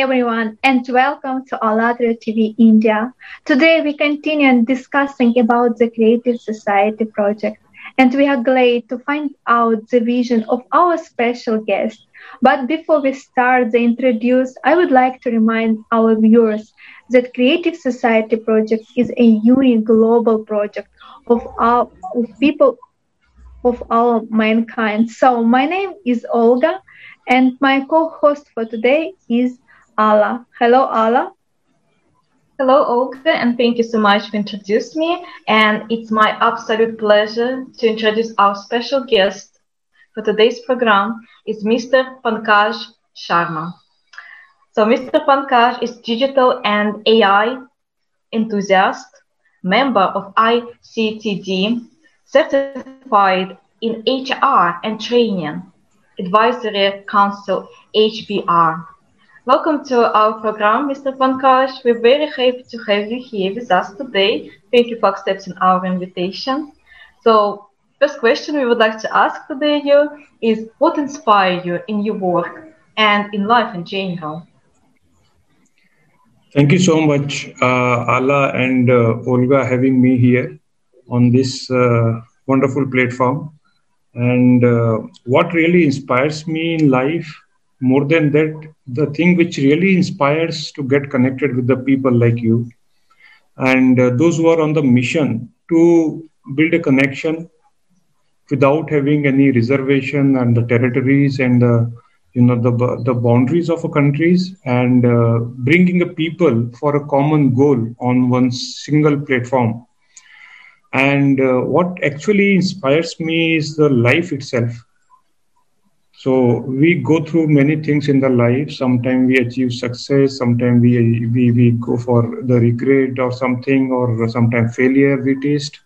everyone, and welcome to ALLATRA TV India. Today we continue discussing about the Creative Society project, and we are glad to find out the vision of our special guest. But before we start the introduce, I would like to remind our viewers that Creative Society project is a unique global project of our of people of all mankind. So my name is Olga and my co-host for today is Alla. Hello, Alla. Hello, Olga, and thank you so much for introducing me. And it's my absolute pleasure to introduce our special guest for today's program is Mr. Pankaj Sharma. So Mr. Pankaj is digital and AI enthusiast, member of ICTD, certified in HR and training, Advisory Council HBR. Welcome to our program, Mr. Pankaj. We're very happy to have you here with us today. Thank you for accepting our invitation. So, first question we would like to ask today you is what inspired you in your work and in life in general? Thank you so much, uh, Alla and uh, Olga, having me here on this uh, wonderful platform. And uh, what really inspires me in life, more than that, the thing which really inspires to get connected with the people like you and uh, those who are on the mission to build a connection without having any reservation and the territories and the you know the the boundaries of a countries and uh, bringing a people for a common goal on one single platform. And uh, what actually inspires me is the life itself so we go through many things in the life. Sometimes we achieve success sometimes we, we we go for the regret or something or sometimes failure we taste.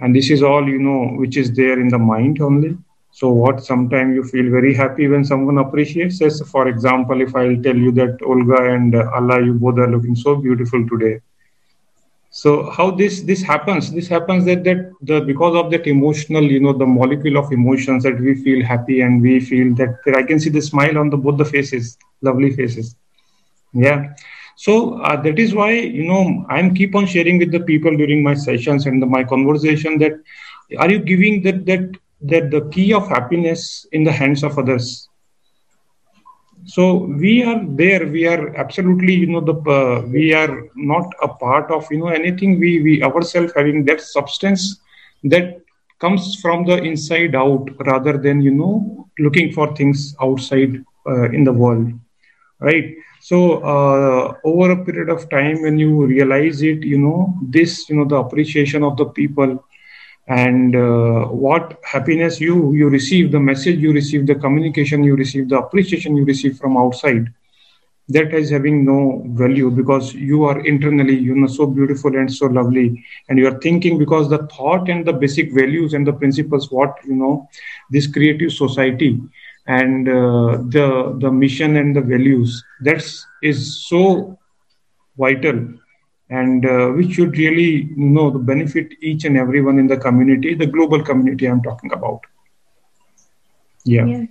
And this is all you know which is there in the mind only. So what sometimes you feel very happy when someone appreciates as for example if i'll tell you that olga and alla you both are looking so beautiful today so how this this happens? This happens that that the because of that emotional you know the molecule of emotions that we feel happy and we feel that, that i can see the smile on the both the faces lovely faces. Yeah. So uh, that is why you know i'm keep on sharing with the people during my sessions and the, my conversation that are you giving that that that the key of happiness in the hands of others so we are there. We are absolutely you know the uh, we are not a part of you know anything we we ourselves having that substance that comes from the inside out rather than you know looking for things outside uh, in the world right? So uh, over a period of time when you realize it you know this you know the appreciation of the people and uh, what happiness you you receive the message you receive the communication you receive the appreciation you receive from outside that is having no value because you are internally you know so beautiful and so lovely. And you are thinking because the thought and the basic values and the principles what you know this creative society and uh, the the mission and the values that's is so vital and uh, which should really you know benefit each and everyone in the community the global community i'm talking about. Yeah, yeah.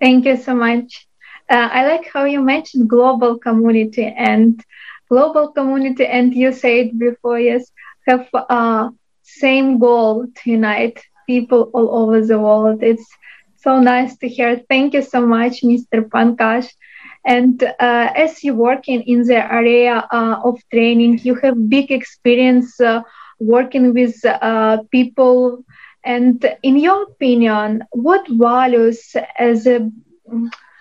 thank you so much. Uh, i like how you mentioned global community and global community and you said before yes have uh, same goal to unite people all over the world. It's so nice to hear. Thank you so much mr pankaj and uh, as you're working in the area uh, of training, you have big experience uh, working with people. And in your opinion, what values as a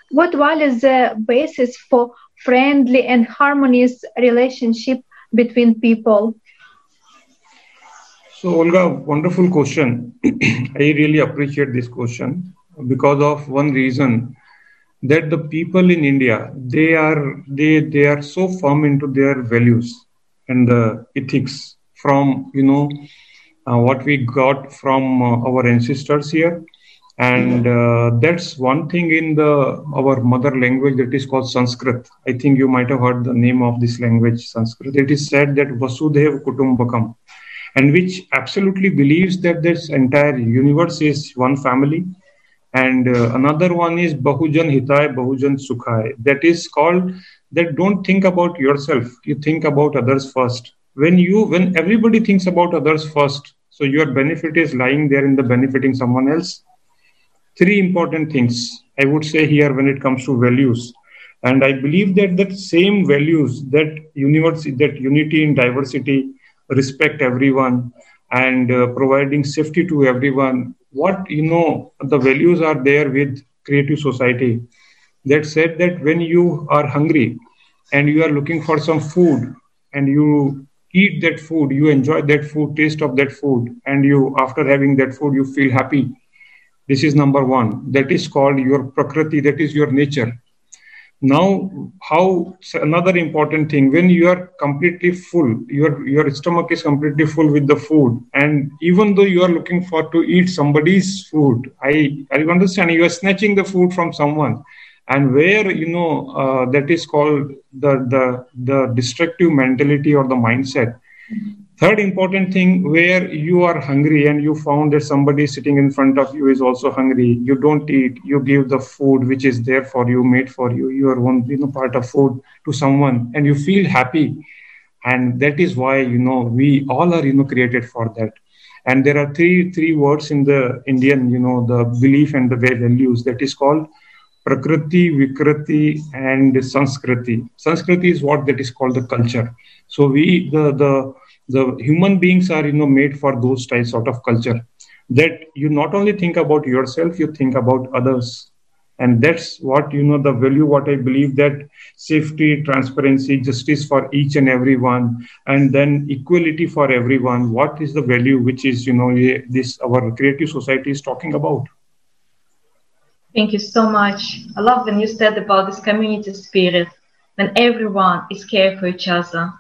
what values the basis for friendly and harmonious relationship between people? So, Olga, wonderful question. I really appreciate this question because of one reason that the people in India they are they they are so firm into their values and the ethics from you know uh, what we got from uh, our ancestors here. And uh, that's one thing in the our mother language that is called sanskrit. I think you might have heard the name of this language sanskrit. It is said that vasudhaiva kutumbakam and which absolutely believes that this entire universe is one family and uh, another one is bahujan hitai bahujan sukhai that is called that don't think about yourself you think about others first. When you when everybody thinks about others first so your benefit is lying there in the benefiting someone else. Three important things i would say here when it comes to values. And i believe that that same values that universe that unity in diversity respect everyone and uh, providing safety to everyone what you know the values are there with creative society that said that when you are hungry and you are looking for some food and you eat that food you enjoy that food taste of that food and you after having that food you feel happy. This is number 1 that is called your prakriti. That is your nature now how another important thing when you are completely full your your stomach is completely full with the food and even though you are looking for to eat somebody's food i i understand you are snatching the food from someone. And where you know uh, that is called the the the destructive mentality or the mindset Third important thing, where you are hungry and you found that somebody sitting in front of you is also hungry, you don't eat, you give the food which is there for you, made for you, you are one you know, part of food to someone, and you feel happy. And that is why you know we all are you know created for that. And there are three three words in the Indian, you know, the belief and the values that is called Prakriti, Vikriti, and Sanskriti. Sanskriti is what that is called the culture. So we the the the human beings are you know made for those type sort of culture that you not only think about yourself you think about others. And that's what you know the value what i believe that safety transparency justice for each and everyone and then equality for everyone. What is the value which is you know this our creative society is talking about? Thank you so much. I love when you said about this community spirit when everyone is care for each other.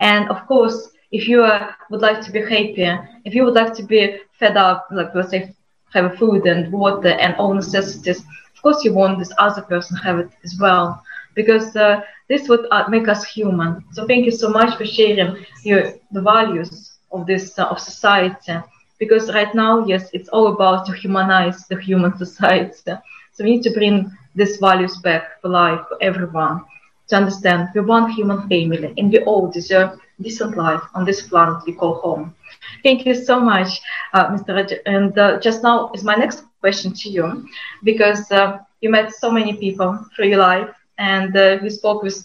And of course if you uh, would like to be happier, if you would like to be fed up, like let's say have food and water and all necessities, of course you want this other person have it as well, because uh, this would uh, make us human. So thank you so much for sharing your the values of this uh, of society. Because right now, yes, it's all about to humanize the human society. So we need to bring these values back for life for everyone to understand we're one human family and we all deserve decent life on this planet we call home. Thank you so much, uh, Mr. Raj. And uh, just now is my next question to you, because uh, you met so many people through your life, and uh, you spoke with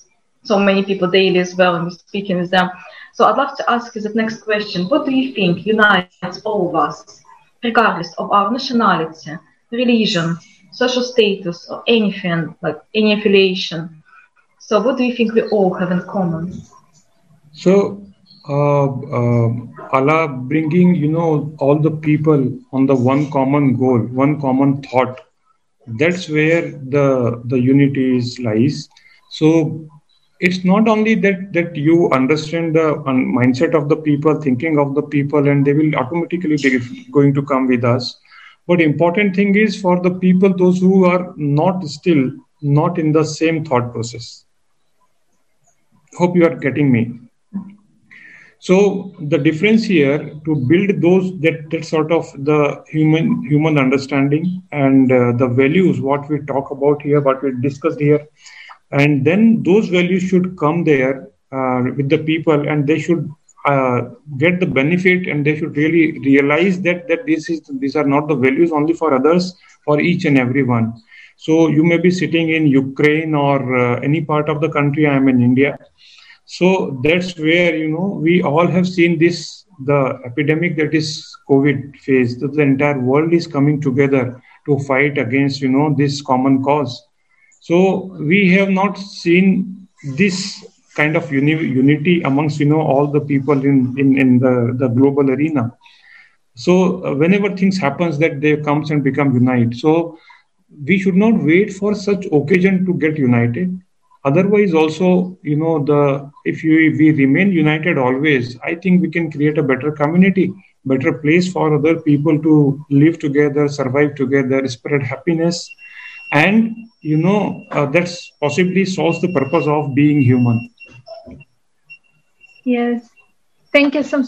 so many people daily as well, and you're speaking with them. So I'd love to ask you the next question: What do you think unites all of us, regardless of our nationality, religion, social status, or anything like any affiliation? So, what do you think we all have in common? So, uh, uh, Alla bringing, you know, all the people on the one common goal, one common thought. That's where the the unity is lies. So it's not only that that you understand the mindset of the people, thinking of the people, and they will automatically going to come with us. But important thing is for the people, those who are not still not in the same thought process. Hope you are getting me. So the difference here to build those that, that sort of the human human understanding and uh, the values what we talk about here, what we discussed here, and then those values should come there uh, with the people, and they should uh, get the benefit, and they should really realize that that this is these are not the values only for others, for each and everyone. So you may be sitting in Ukraine or uh, any part of the country. I am in India so that's where you know we all have seen this the epidemic that is COVID phase. That the entire world is coming together to fight against you know this common cause. So we have not seen this kind of uni- unity amongst you know all the people in in, in the, the global arena so uh, whenever things happens that they comes and become united so we should not wait for such occasion to get united. Otherwise also you know the if we remain united always i think we can create a better community better place for other people to live together survive together spread happiness. And you know uh, that's possibly solves the purpose of being human. Yes. Thank you so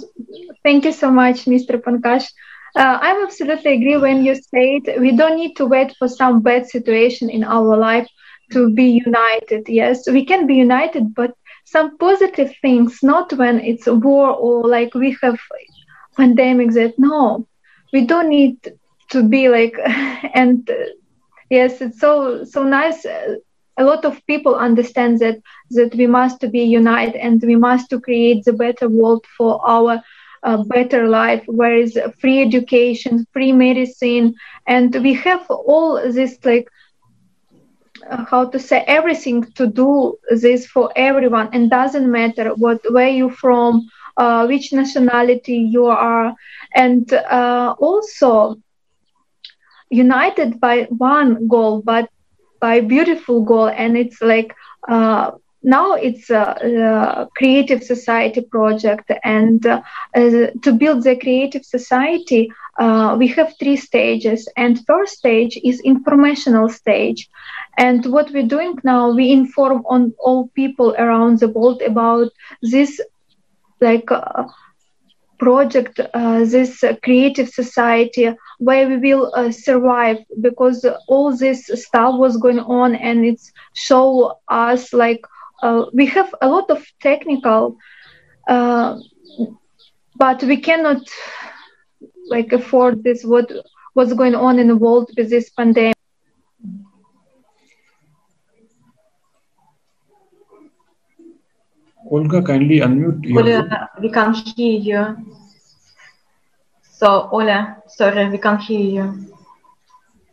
thank you so much mr pankaj uh, I absolutely agree when you say it. We don't need to wait for some bad situation in our life to be united. Yes, we can be united, but some positive things, not when it's a war or like we have pandemics. That no, we don't need to be like. And uh, yes, it's so so nice. A lot of people understand that that we must be united and we must to create the better world for our a better life, where is free education, free medicine, and we have all this like uh, how to say everything to do this for everyone, and doesn't matter what where you from, uh, which nationality you are, and uh, also united by one goal, but by beautiful goal, and it's like uh, now it's a, a, creative society project and uh, to build the creative society uh, we have three stages. And first stage is informational stage. And what we're doing now we inform on all people around the world about this like uh, project uh, this creative society where we will uh, survive. Because all this stuff was going on and it's show us like uh, we have a lot of technical, uh, but we cannot like afford this. What what's going on in the world with this pandemic? Olga, kindly unmute. Your Ola, we can't hear you. So, Ola, sorry, we can't hear you.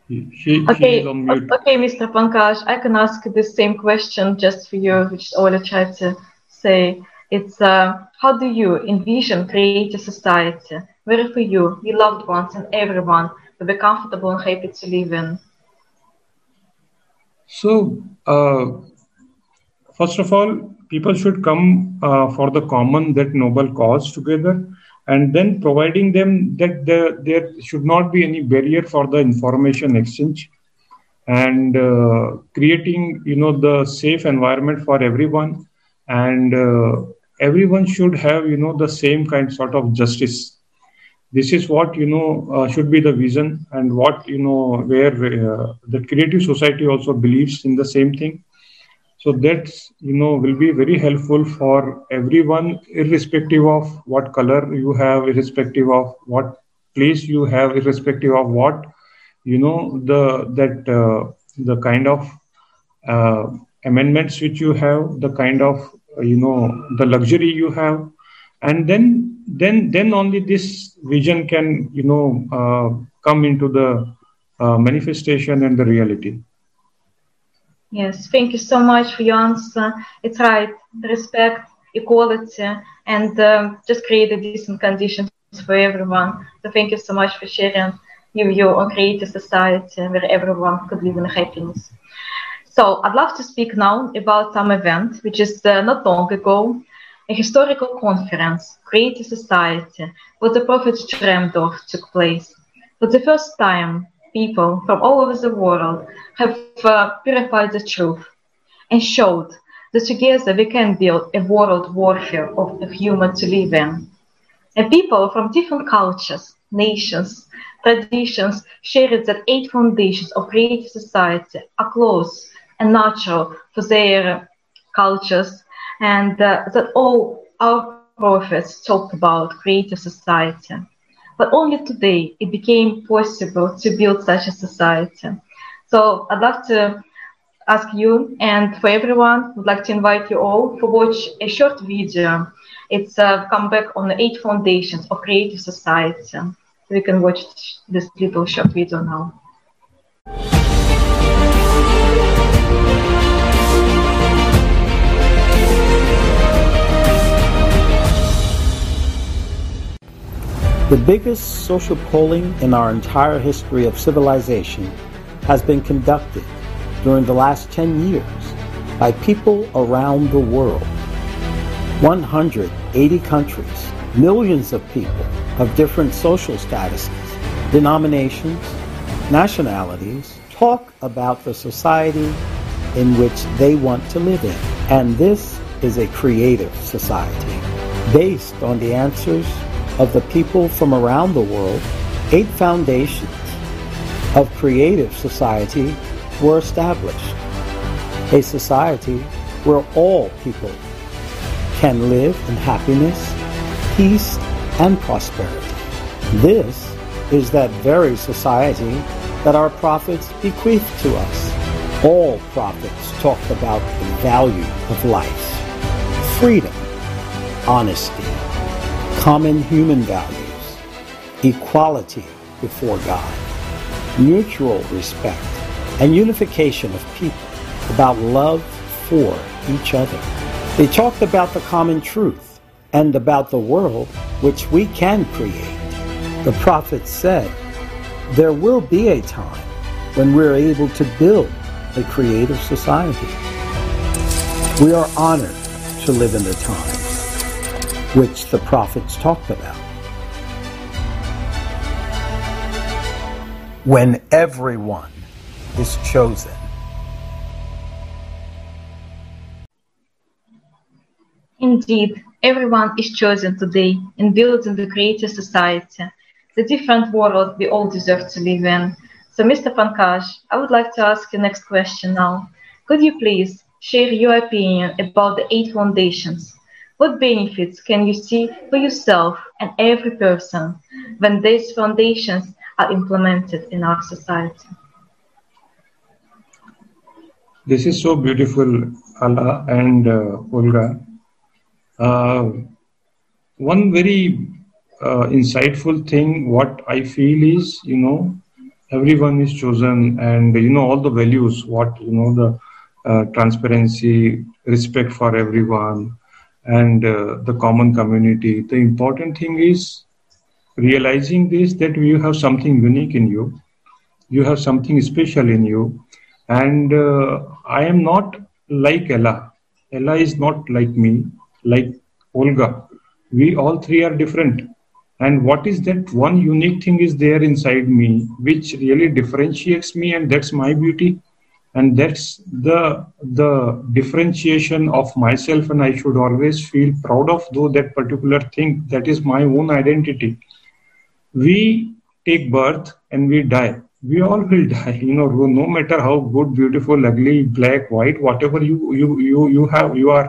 She, okay, okay, Mr. Pankaj, I can ask the same question just for you, which Ola tried to say. It's uh, how do you envision create a society where for you, your loved ones, and everyone will be comfortable and happy to live in? So, uh, first of all, people should come uh, for the common that noble cause together and then providing them that the, there should not be any barrier for the information exchange and uh, creating you know the safe environment for everyone. And uh, everyone should have you know the same kind sort of justice. This is what you know uh, should be the vision and what you know where uh, the creative society also believes in the same thing so that's you know will be very helpful for everyone, irrespective of what color you have, irrespective of what place you have, irrespective of what you know the that uh, the kind of uh, amendments which you have, the kind of you know the luxury you have, and then then then only this vision can you know uh, come into the uh, manifestation and the reality. Yes, thank you so much for your answer. It's right, respect, equality, and um, just create a decent conditions for everyone. So thank you so much for sharing your view on creative society where everyone could live in happiness. So I'd love to speak now about some event which is uh, not long ago, a historical conference, Creative Society, where the Prophet of took place. For the first time, people from all over the world have uh, purified the truth and showed that together we can build a world worthy of the human to live in. And people from different cultures, nations, traditions shared that eight foundations of creative society are close and natural for their cultures, and uh, that all our prophets talked about creative society. But only today it became possible to build such a society. So I'd love to ask you and for everyone, would like to invite you all to watch a short video. It's uh, come back on the eight foundations of creative society. So we can watch this little short video now. The biggest social polling in our entire history of civilization has been conducted during the last 10 years by people around the world. 180 countries, millions of people of different social statuses, denominations, nationalities talk about the society in which they want to live in. And this is a creative society based on the answers of the people from around the world eight foundations of creative society were established. A society where all people can live in happiness, peace, and prosperity. This is that very society that our prophets bequeathed to us. All prophets talked about the value of life, freedom, honesty, common human values, equality before God, mutual respect, and unification of people, about love for each other. They talked about the common truth and about the world which we can create. The prophet said, There will be a time when we're able to build a creative society. We are honored to live in the times which the prophets talked about. When everyone is chosen. Indeed, everyone is chosen today in building the creative society, the different world we all deserve to live in. So, Mr. Pankaj, I would like to ask you next question now. Could you please share your opinion about the eight foundations? What benefits can you see for yourself and every person when these foundations are implemented in our society? This is so beautiful, Alla and uh, Olga. Uh, one very uh, insightful thing, what I feel is, you know, everyone is chosen, and you know all the values, what you know the uh, transparency, respect for everyone, and uh, the common community. The important thing is realizing this that you have something unique in you, you have something special in you, and uh, I am not like Ella. Ella is not like me like Olga. We all three are different. And what is that one unique thing is there inside me, which really differentiates me, and that's my beauty. And that's the the differentiation of myself, and I should always feel proud of though that particular thing. That is my own identity. We take birth and we die. We all will die. You know, no matter how good, beautiful, ugly, black, white, whatever you you you you have, you are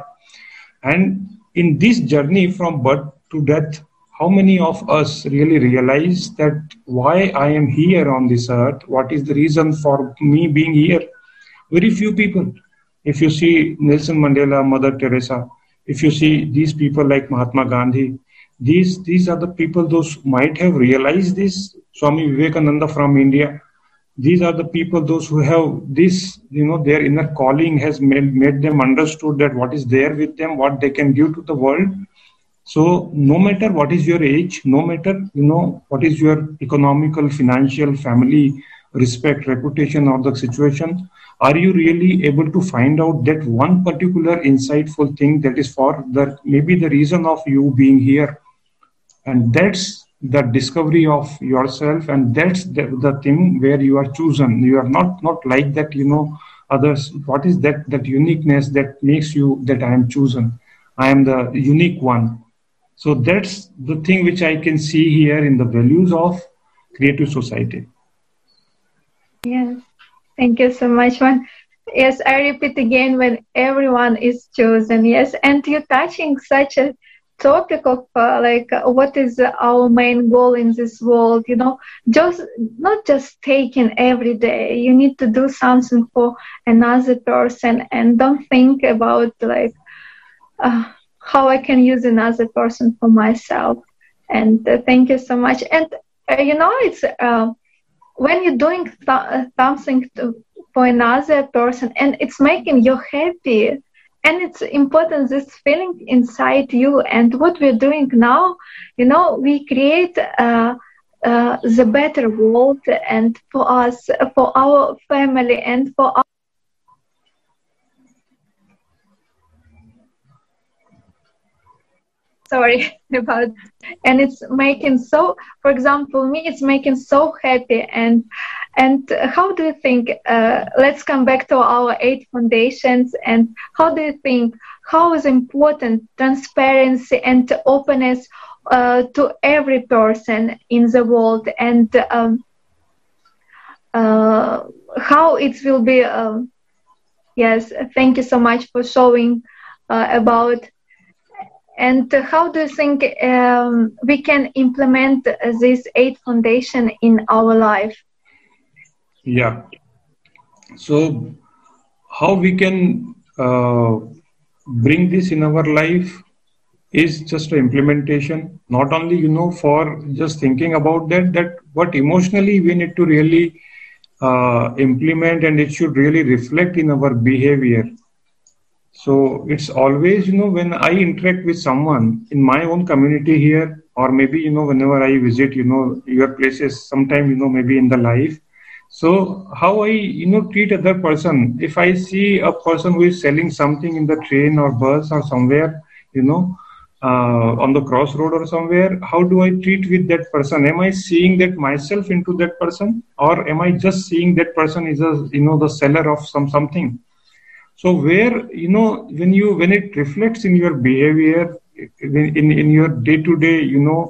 and in this journey from birth to death, how many of us really realize that why I am here on this earth? What is the reason for me being here? Very few people. If you see Nelson Mandela, Mother Teresa, if you see these people like Mahatma Gandhi, these these are the people those might have realized this. Swami Vivekananda from India, these are the people those who have this you know their inner calling has made, made them understood that what is there with them what they can give to the world so no matter what is your age no matter you know what is your economical financial family respect reputation or the situation are you really able to find out that one particular insightful thing that is for the maybe the reason of you being here? And that's the discovery of yourself and that's the, the thing where you are chosen. You are not not like that you know others. What is that that uniqueness that makes you that i am chosen? I am the unique one. So that's the thing which i can see here in the values of creative society yes. Thank you so much man yes i repeat again when everyone is chosen. Yes and you're touching such a topic of uh, like uh, what is our main goal in this world you know? Just not just taking every day. You need to do something for another person and don't think about like uh, how i can use another person for myself. And uh, thank you so much. And uh, you know it's uh, when you're doing th- something to, for another person and it's making you happy and it's important this feeling inside you and what we're doing now you know we create uh, uh, the better world and for us for our family and for our sorry about and it's making so for example me it's making so happy and and how do you think uh, let's come back to our eight foundations and how do you think how is important transparency and openness uh, to every person in the world and um, uh, how it will be. Um, yes, thank you so much for showing uh, about. And how do you think um, we can implement this eight foundation in our life? Yeah. So, how we can uh, bring this in our life is just implementation not only you know for just thinking about that that but emotionally we need to really uh, implement and it should really reflect in our behavior so it's always you know when i interact with someone in my own community here or maybe you know whenever i visit you know your places sometime you know maybe in the life. So how i you know treat other person if i see a person who is selling something in the train or bus or somewhere you know uh, on the crossroad or somewhere how do i treat with that person? Am i seeing that myself into that person? Or am i just seeing that person is a you know the seller of some something so where you know when you when it reflects in your behavior in in, your day to day you know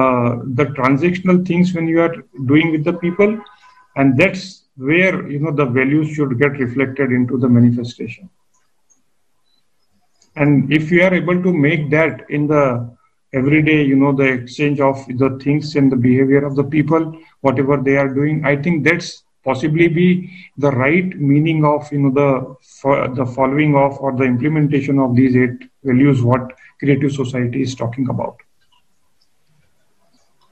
uh, the transactional things when you are doing with the people and that's where you know the values should get reflected into the manifestation. And if you are able to make that in the everyday you know the exchange of the things and the behavior of the people whatever they are doing i think that's possibly be the right meaning of you know the for the following of or the implementation of these eight values what creative society is talking about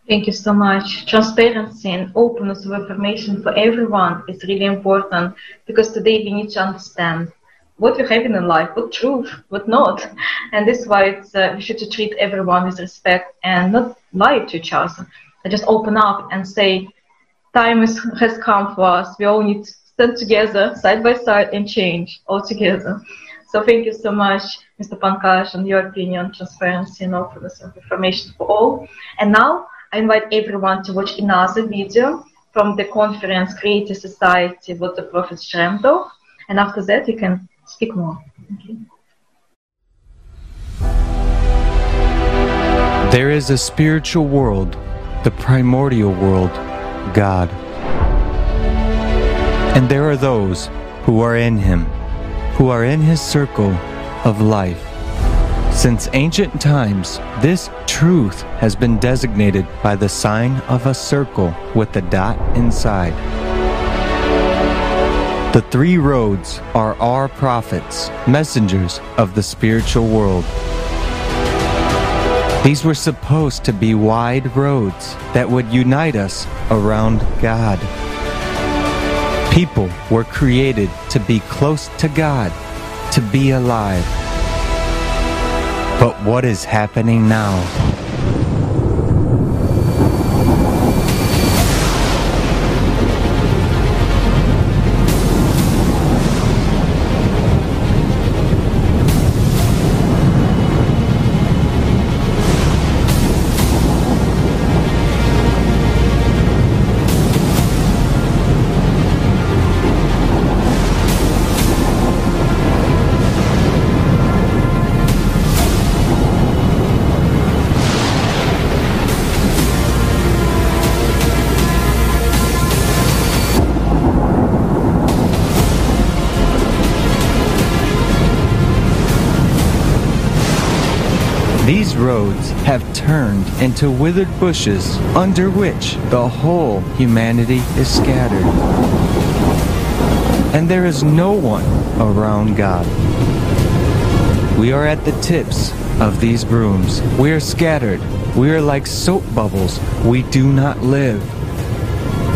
Thank you so much. Transparency and openness of information for everyone is really important because today we need to understand what we have in life, what truth, what not. And this is why it's, uh, we should treat everyone with respect and not lie to each other. Just open up and say, time is, has come for us. We all need to stand together, side by side, and change all together. So thank you so much, Mr. Pankaj, on your opinion, transparency, and openness of information for all. And now I invite everyone to watch another video from the conference Creative Society with the Prophet Shremdov. And after that, you can speak more. There is a spiritual world, the primordial world, God. And there are those who are in Him, who are in His circle of life. Since ancient times, this truth has been designated by the sign of a circle with a dot inside. The three roads are our prophets, messengers of the spiritual world. These were supposed to be wide roads that would unite us around God. People were created to be close to God, to be alive. But what is happening now? Into withered bushes under which the whole humanity is scattered. And there is no one around God. We are at the tips of these brooms. We are scattered. We are like soap bubbles. We do not live.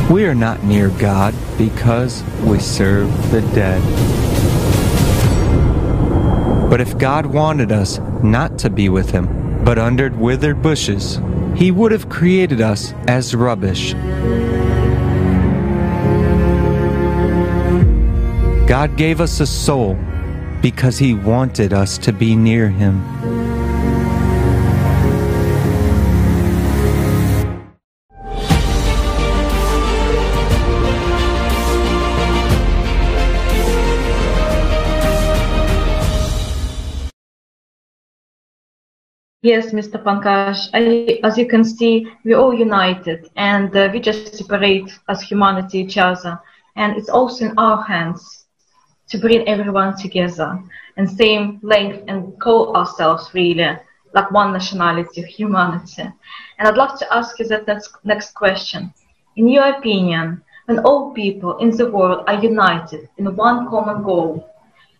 We are not near God because we serve the dead. But if God wanted us not to be with Him, but under withered bushes, He would have created us as rubbish. God gave us a soul because He wanted us to be near Him. Yes, Mr. Pankaj, I, as you can see, we're all united and uh, we just separate as humanity each other. And it's also in our hands to bring everyone together and same length and call ourselves really like one nationality humanity. And I'd love to ask you that next, next question. In your opinion, when all people in the world are united in one common goal,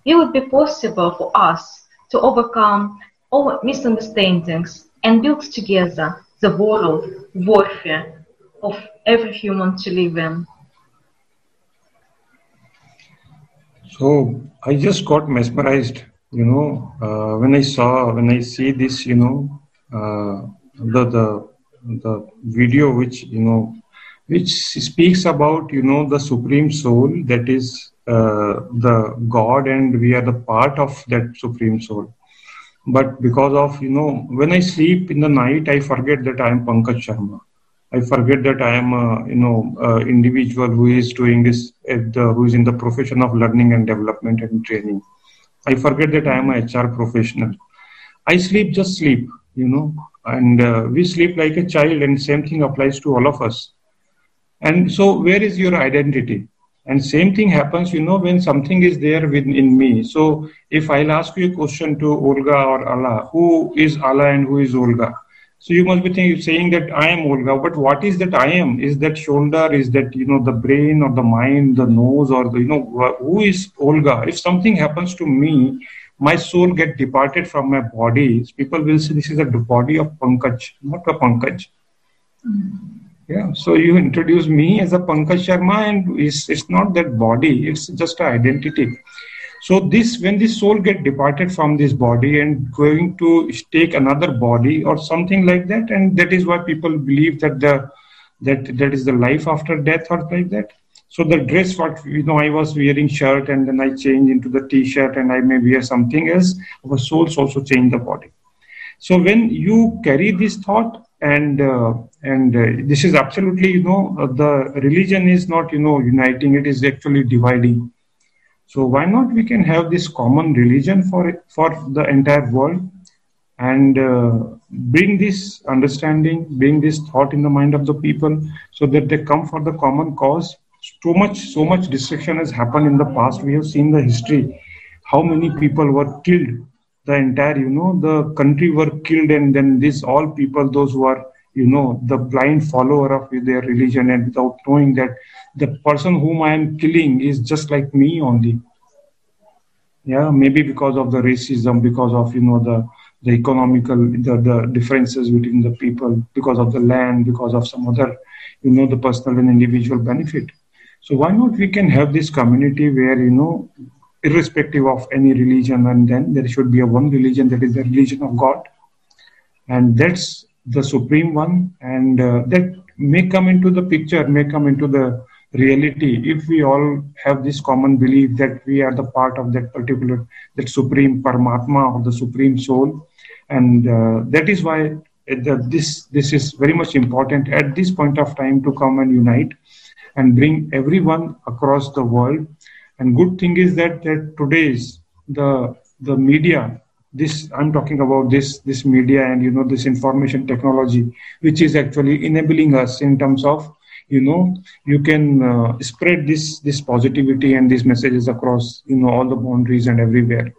it would be possible for us to overcome all misunderstandings and build together the world warfare of every human to live in. So I just got mesmerized, you know, uh, when I saw, when I see this, you know, uh, the the the video which you know, which speaks about you know the supreme soul that is uh, the God, and we are the part of that supreme soul. But because of you know, when I sleep in the night, I forget that I am Pankaj Sharma I forget that I am a you know a individual who is doing this the, who is in the profession of learning and development and training. I forget that I am a HR professional. I sleep just sleep, you know, and uh, we sleep like a child, and same thing applies to all of us. And so, where is your identity? And same thing happens, you know, when something is there within me. So, if I'll ask you a question to Olga or Alla, who is Alla and who is Olga? So you must be thinking, saying that I am Olga, but what is that I am? Is that shoulder? Is that you know the brain or the mind, the nose, or the you know who is Olga? If something happens to me, my soul get departed from my body. People will say this is a body of Pankaj, not a Pankaj. Mm-hmm. Yeah. So you introduce me as a Pankaj Sharma, and it's, it's not that body; it's just an identity. So this, when the soul get departed from this body and going to take another body or something like that, and that is why people believe that the that that is the life after death or like that. So the dress, what you know, I was wearing shirt and then I change into the t-shirt and I may wear something else. Our souls also change the body. So when you carry this thought and uh, and uh, this is absolutely you know uh, the religion is not you know uniting; it is actually dividing so why not we can have this common religion for for the entire world and uh, bring this understanding, bring this thought in the mind of the people, so that they come for the common cause. So much, so much destruction has happened in the past. We have seen the history, how many people were killed. The entire, you know, the country were killed, and then this all people, those who are you know the blind follower of their religion and without knowing that the person whom i am killing is just like me only. Yeah maybe because of the racism because of you know the the economical the, the differences between the people because of the land because of some other you know the personal and individual benefit. So why not we can have this community where you know irrespective of any religion and then there should be a one religion that is the religion of god. And that's the supreme one and uh, that may come into the picture may come into the reality if we all have this common belief that we are the part of that particular that supreme paramatma or the supreme soul. And uh, that is why the, this this is very much important at this point of time to come and unite and bring everyone across the world and good thing is that that today's the the media this i'm talking about this this media and you know this information technology which is actually enabling us in terms of you know you can uh, spread this this positivity and these messages across you know all the boundaries and everywhere.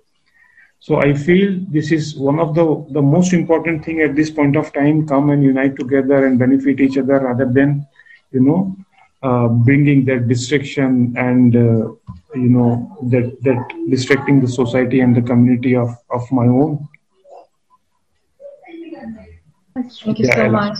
So i feel this is one of the the most important thing at this point of time come and unite together and benefit each other rather than you know uh, bringing that distraction and uh, you know that that distracting the society and the community of of my own Thank you yeah, so much.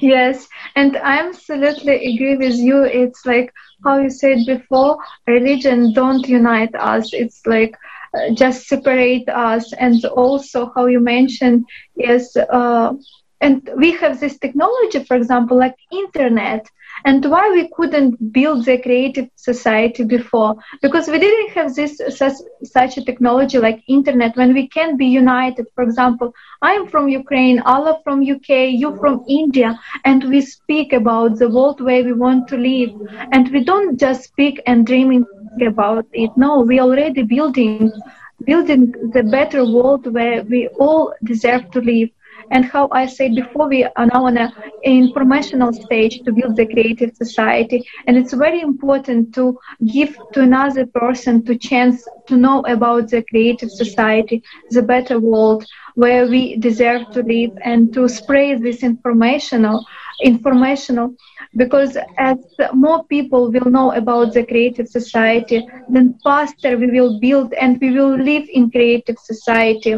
Yes, and I absolutely agree with you. It's like how you said before, religion don't unite us. It's like uh, just separate us. And also how you mentioned, yes, uh, and we have this technology, for example, like internet and why we couldn't build the creative society before? Because we didn't have this such, such a technology like internet. When we can be united for example i am from ukraine Alla from uk you from india and we speak about the world where we want to live. And we don't just speak and dreaming about it. No we already building building the better world where we all deserve to live And how I said before, we are now on an informational stage to build the creative society. And it's very important to give to another person to chance to know about the creative society, the better world where we deserve to live and to spread this informational informational because as more people will know about the creative society then faster we will build and we will live in creative society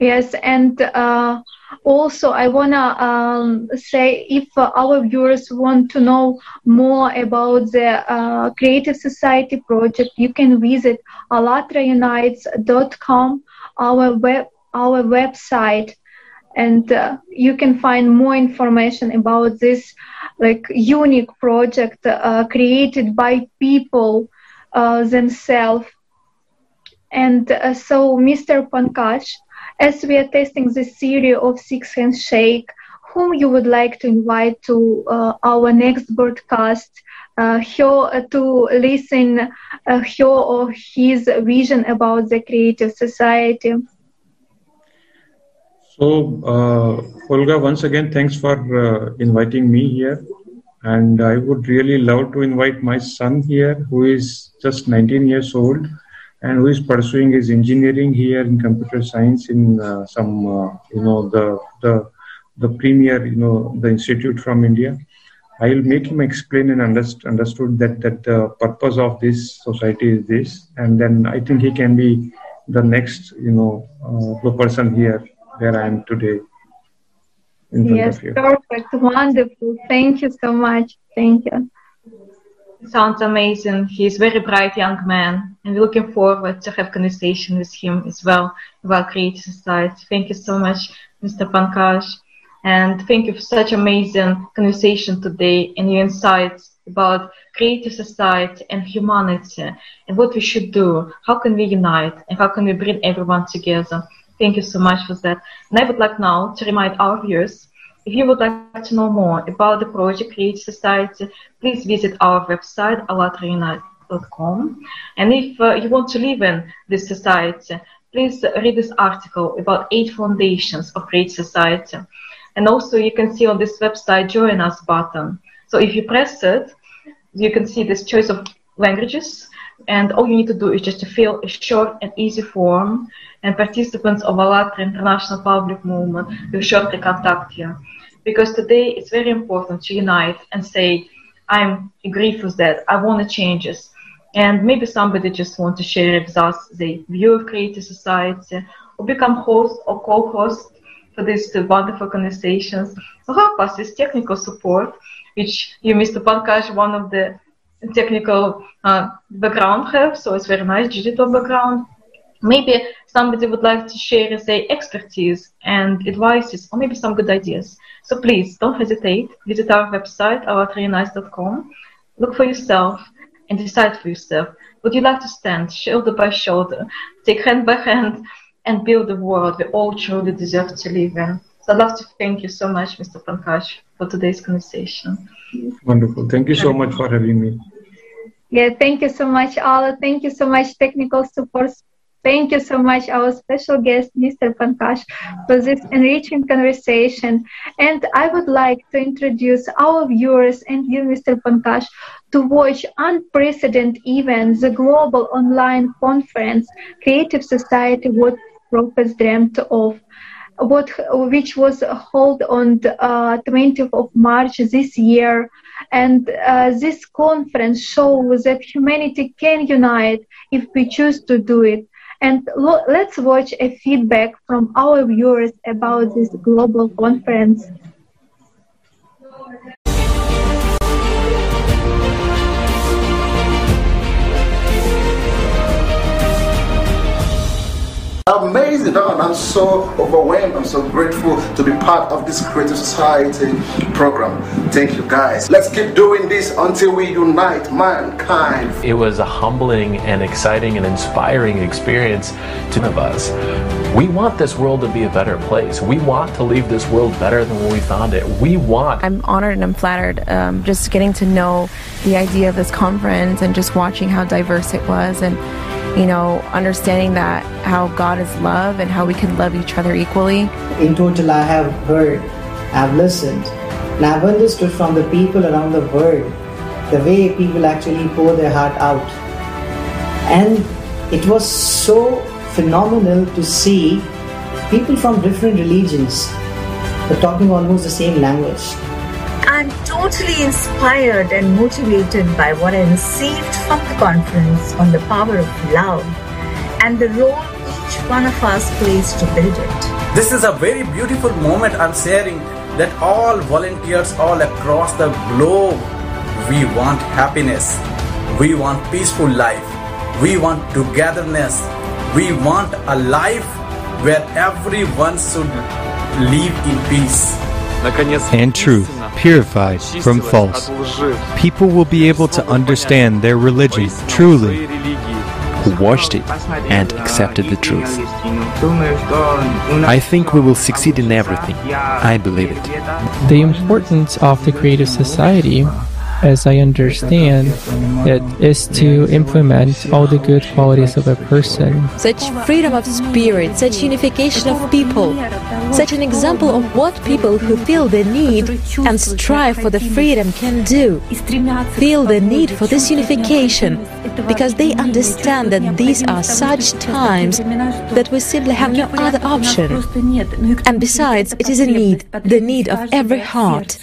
yes and uh, also i want to um, say if uh, our viewers want to know more about the uh, creative society project you can visit allatraunites.com our web our website and uh, you can find more information about this like unique project uh, created by people uh, themselves. And so mr pankaj as we are testing this series of six handshake whom you would like to invite to uh, our next broadcast uh, here to listen uh, her or his vision about the creative society. So, uh, Olga, once again, thanks for uh, inviting me here. And I would really love to invite my son here, who is just 19 years old and who is pursuing his engineering here in computer science in uh, some, uh, you know, the, the, the premier, you know, the institute from India. I'll make him explain and underst- understood that that the purpose of this society is this, and then I think he can be the next, you know, uh, person here where I am today. yes, perfect, wonderful. Thank you so much. Thank you. Sounds amazing. He's a very bright young man, and we're looking forward to have conversation with him as well about creative society. Thank you so much, Mr. Pankaj. And thank you for such amazing conversation today and your insights about creative society and humanity and what we should do. How can we unite and how can we bring everyone together? Thank you so much for that. And I would like now to remind our viewers, if you would like to know more about the project Create Society, please visit our website, allatraunites.com. And if uh, you want to live in this society, please read this article about eight foundations of Create Society. And also you can see on this website join us button. So if you press it, you can see this choice of languages and all you need to do is just to fill a short and easy form and participants of ALLATRA International Public Movement will shortly contact you. Because today it's very important to unite and say, I'm agree with that, I want to changes. And maybe somebody just want to share with us the view of creative society or become host or co-host for these wonderful conversations. So help us with technical support, which you, Mr. Pankaj, one of the technical uh, background have, so it's very nice digital background. Maybe somebody would like to share, say, uh, expertise and advices, or maybe some good ideas. So please don't hesitate. Visit our website, allatraunites.com. Look for yourself and decide for yourself. Would you like to stand shoulder by shoulder, take hand by hand, and build the world we all truly deserve to live in. So I'd love to thank you so much, Mr. Pankaj, for today's conversation. Wonderful. Thank you so much for having me. Yeah, thank you so much, Alla. Thank you so much, technical support. Thank you so much, our special guest, Mr. Pankaj, for this enriching conversation. And I would like to introduce our viewers and you, Mr. Pankaj, to watch unprecedented events, the global online conference, Creative Society, What Prophets Dreamt of, what, which was held on the uh, 20th of March this year. And uh, this conference shows that humanity can unite if we choose to do it. And lo- let's watch a feedback from our viewers about this global conference. Amazing, and I'm so overwhelmed. I'm so grateful to be part of this Creative Society program. Thank you, guys. Let's keep doing this until we unite mankind. It was a humbling and exciting and inspiring experience to of us. We want this world to be a better place. We want to leave this world better than when we found it. We want. I'm honored and I'm flattered um, just getting to know the idea of this conference and just watching how diverse it was and you know, understanding that how God is love and how we can love each other equally. In total, I have heard, I've listened, and I've understood from the people around the world the way people actually pour their heart out. And it was so phenomenal to see people from different religions but talking almost the same language. I'm totally inspired and motivated by what I received from the conference on the power of love and the role each one of us plays to build it. This is a very beautiful moment I'm sharing that all volunteers all across the globe we want happiness, we want peaceful life, we want togetherness, we want a life where everyone should live in peace and truth purified from false. People will be able to understand their religion truly. Who watched it and accepted the truth. I think we will succeed in everything. I believe it. The importance of the creative society as I understand it, is to implement all the good qualities of a person. Such freedom of spirit, such unification of people, such an example of what people who feel the need and strive for the freedom can do. Feel the need for this unification because they understand that these are such times that we simply have no other option. And besides, it is a need, the need of every heart.